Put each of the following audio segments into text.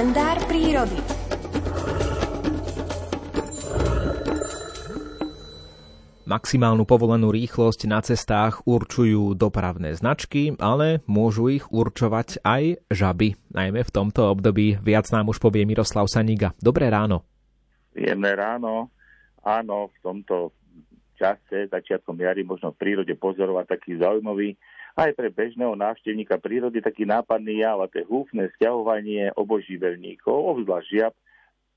Kalendár prírody. Maximálnu povolenú rýchlosť na cestách určujú dopravné značky, ale môžu ich určovať aj žaby. Najmä v tomto období viac nám už povie Miroslav Saniga. Dobré ráno. Príjemné ráno. Áno, v tomto čase, začiatkom jary, možno v prírode pozorovať taký zaujímavý aj pre bežného návštevníka prírody taký nápadný jav a to je húfne stiahovanie oboživelníkov, obzvlášť žiab,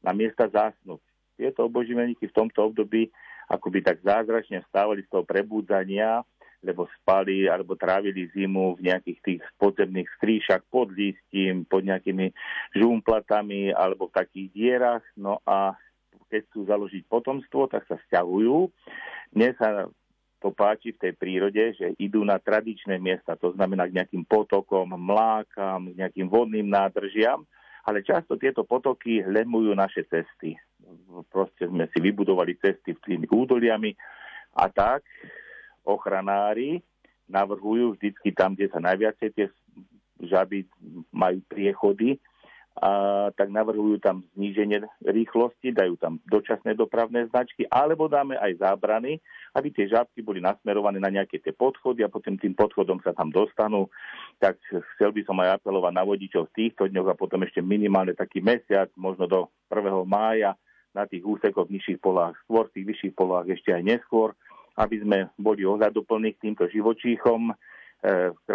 na miesta zásnúc. Tieto oboživelníky v tomto období akoby tak zázračne vstávali z toho prebudzania, lebo spali alebo trávili zimu v nejakých tých podzemných skríšach pod listím, pod nejakými žumplatami alebo v takých dierach. No a keď chcú založiť potomstvo, tak sa stiahujú. Mne sa to páči v tej prírode, že idú na tradičné miesta, to znamená k nejakým potokom, mlákam, k nejakým vodným nádržiam, ale často tieto potoky lemujú naše cesty. Proste sme si vybudovali cesty tými údoliami a tak ochranári navrhujú vždycky tam, kde sa najviacej tie žaby majú priechody, a tak navrhujú tam zníženie rýchlosti, dajú tam dočasné dopravné značky, alebo dáme aj zábrany, aby tie žábky boli nasmerované na nejaké tie podchody a potom tým podchodom sa tam dostanú. Tak chcel by som aj apelovať na vodičov v týchto dňoch a potom ešte minimálne taký mesiac, možno do 1. mája, na tých úsekoch v nižších polách, skôr v tých vyšších polách ešte aj neskôr, aby sme boli ohľaduplní k týmto živočíchom.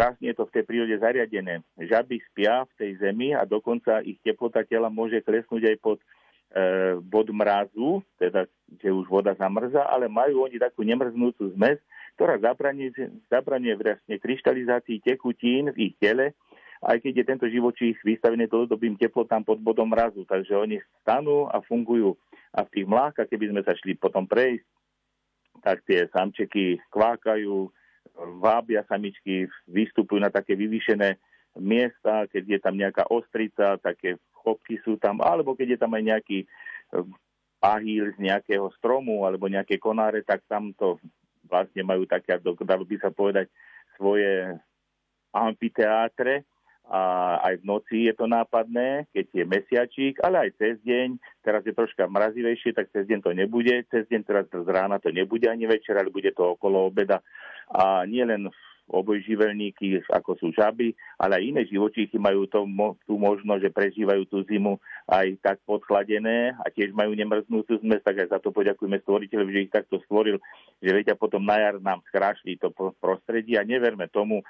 Krásne je to v tej prírode zariadené. Žaby spia v tej zemi a dokonca ich teplota tela môže klesnúť aj pod e, bod mrazu, teda že už voda zamrza, ale majú oni takú nemrznúcu zmes, ktorá zabranie vlastne kryštalizácii tekutín v ich tele aj keď je tento živočích vystavený dlhodobým teplotám pod bodom mrazu. Takže oni stanú a fungujú. A v tých mlákach, keby sme sa šli potom prejsť, tak tie samčeky kvákajú, vábia samičky, vystupujú na také vyvýšené miesta, keď je tam nejaká ostrica, také chopky sú tam, alebo keď je tam aj nejaký eh, ahíl z nejakého stromu alebo nejaké konáre, tak tam to vlastne majú také, dalo by sa povedať, svoje amfiteátre, a aj v noci je to nápadné, keď je mesiačík, ale aj cez deň. Teraz je troška mrazivejšie, tak cez deň to nebude. Cez deň teraz z rána to nebude ani večer, ale bude to okolo obeda. A nie len obojživelníky, ako sú žaby, ale aj iné živočíchy majú to, tú možnosť, že prežívajú tú zimu aj tak podchladené a tiež majú nemrznúcu zmes, tak aj za to poďakujeme stvoriteľovi, že ich takto stvoril, že vedia potom na jar nám skrášli to prostredie a neverme tomu,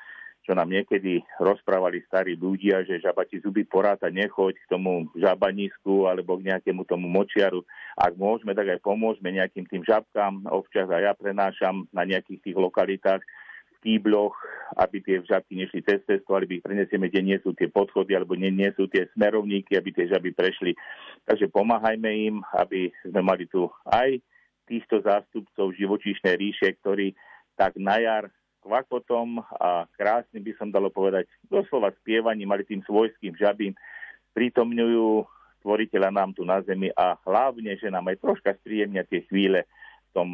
čo nám niekedy rozprávali starí ľudia, že žaba ti zuby poráta, nechoď k tomu žabanisku alebo k nejakému tomu močiaru. Ak môžeme, tak aj pomôžeme nejakým tým žabkám. Občas aj ja prenášam na nejakých tých lokalitách v kýbloch, aby tie žabky nešli cez cestu, alebo ich prenesieme, kde nie sú tie podchody alebo nie, nie sú tie smerovníky, aby tie žaby prešli. Takže pomáhajme im, aby sme mali tu aj týchto zástupcov živočíšnej ríše, ktorí tak na jar kvakotom a krásne by som dalo povedať, doslova spievaním, ale tým svojským žabím prítomňujú stvoriteľa nám tu na zemi a hlavne, že nám aj troška spríjemnia tie chvíle v tom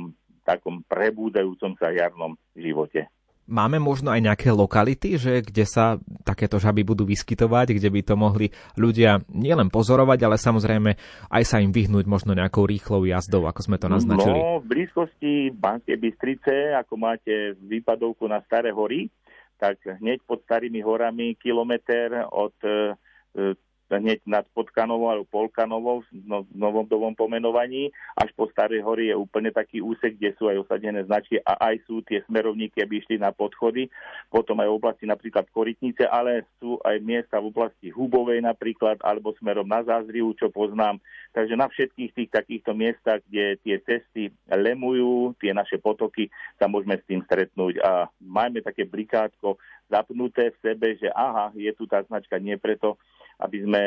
takom prebúdajúcom sa jarnom živote. Máme možno aj nejaké lokality, že kde sa takéto žaby budú vyskytovať, kde by to mohli ľudia nielen pozorovať, ale samozrejme aj sa im vyhnúť možno nejakou rýchlou jazdou, ako sme to naznačili. No, v blízkosti Banskej Bystrice, ako máte výpadovku na Staré hory, tak hneď pod Starými horami kilometr od e, hneď nad Podkanovou alebo Polkanovou no, v novom dovom pomenovaní, až po Starej hory je úplne taký úsek, kde sú aj osadené značky a aj sú tie smerovníky, aby išli na podchody. Potom aj v oblasti napríklad Korytnice, ale sú aj miesta v oblasti Hubovej napríklad, alebo smerom na Zázriu, čo poznám. Takže na všetkých tých takýchto miestach, kde tie cesty lemujú, tie naše potoky, sa môžeme s tým stretnúť a máme také blikátko zapnuté v sebe, že aha, je tu tá značka nie preto, aby sme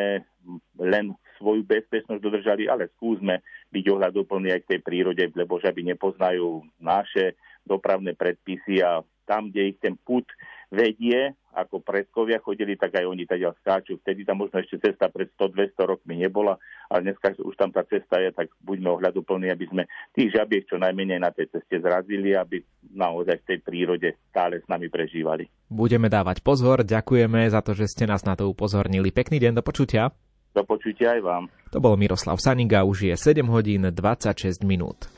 len svoju bezpečnosť dodržali, ale skúsme byť ohľadoplní aj k tej prírode, lebo že by nepoznajú naše dopravné predpisy a tam, kde ich ten put vedie, ako predkovia chodili, tak aj oni teda skáču. Vtedy tam možno ešte cesta pred 100-200 rokmi nebola, ale dneska už tam tá cesta je, tak buďme ohľaduplní, aby sme tých žabiek čo najmenej na tej ceste zrazili, aby naozaj v tej prírode stále s nami prežívali. Budeme dávať pozor, ďakujeme za to, že ste nás na to upozornili. Pekný deň, do počutia. Do počutia aj vám. To bol Miroslav Saniga, už je 7 hodín 26 minút.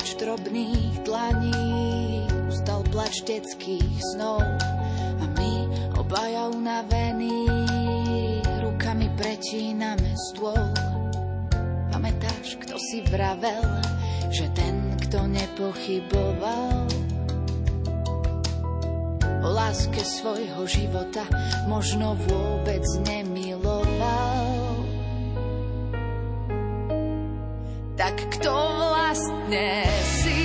Plač drobných dlaní, ustal plač detských snov a my obaja unavení. Rukami pretíname stôl. Pamätáš, kto si vravel, že ten, kto nepochyboval? O láske svojho života, možno vôbec nemiloval. Vlastne si?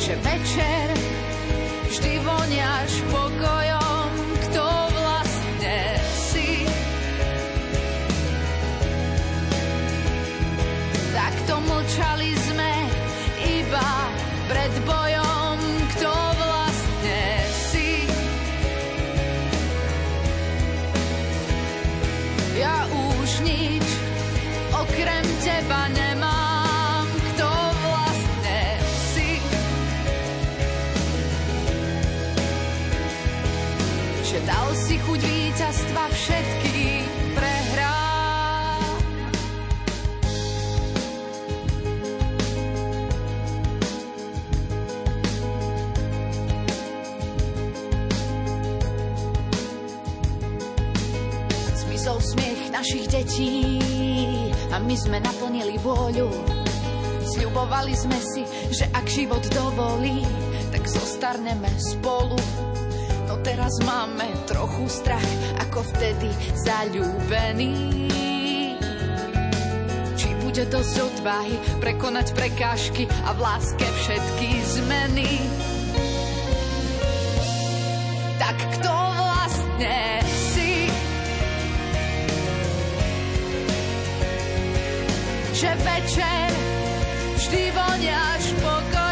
Že večer dal si chuť víťazstva všetkých našich detí a my sme naplnili vôľu. Sľubovali sme si, že ak život dovolí, tak zostarneme spolu. Teraz máme trochu strach, ako vtedy zalúbení. Či bude dosť odvahy prekonať prekážky a v láske všetky zmeny. Tak kto vlastne že večer vždy voniaš pokojom,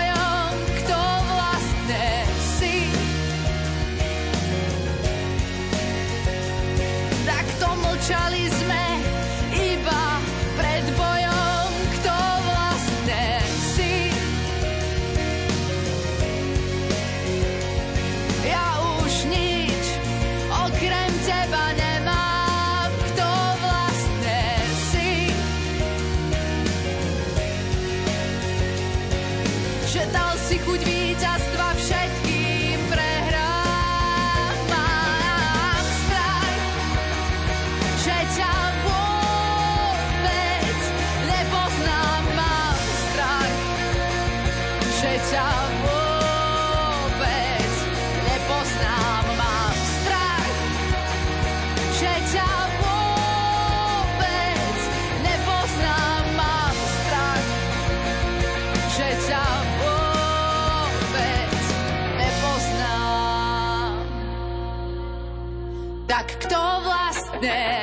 chuť víťazstva Tak kto vlastne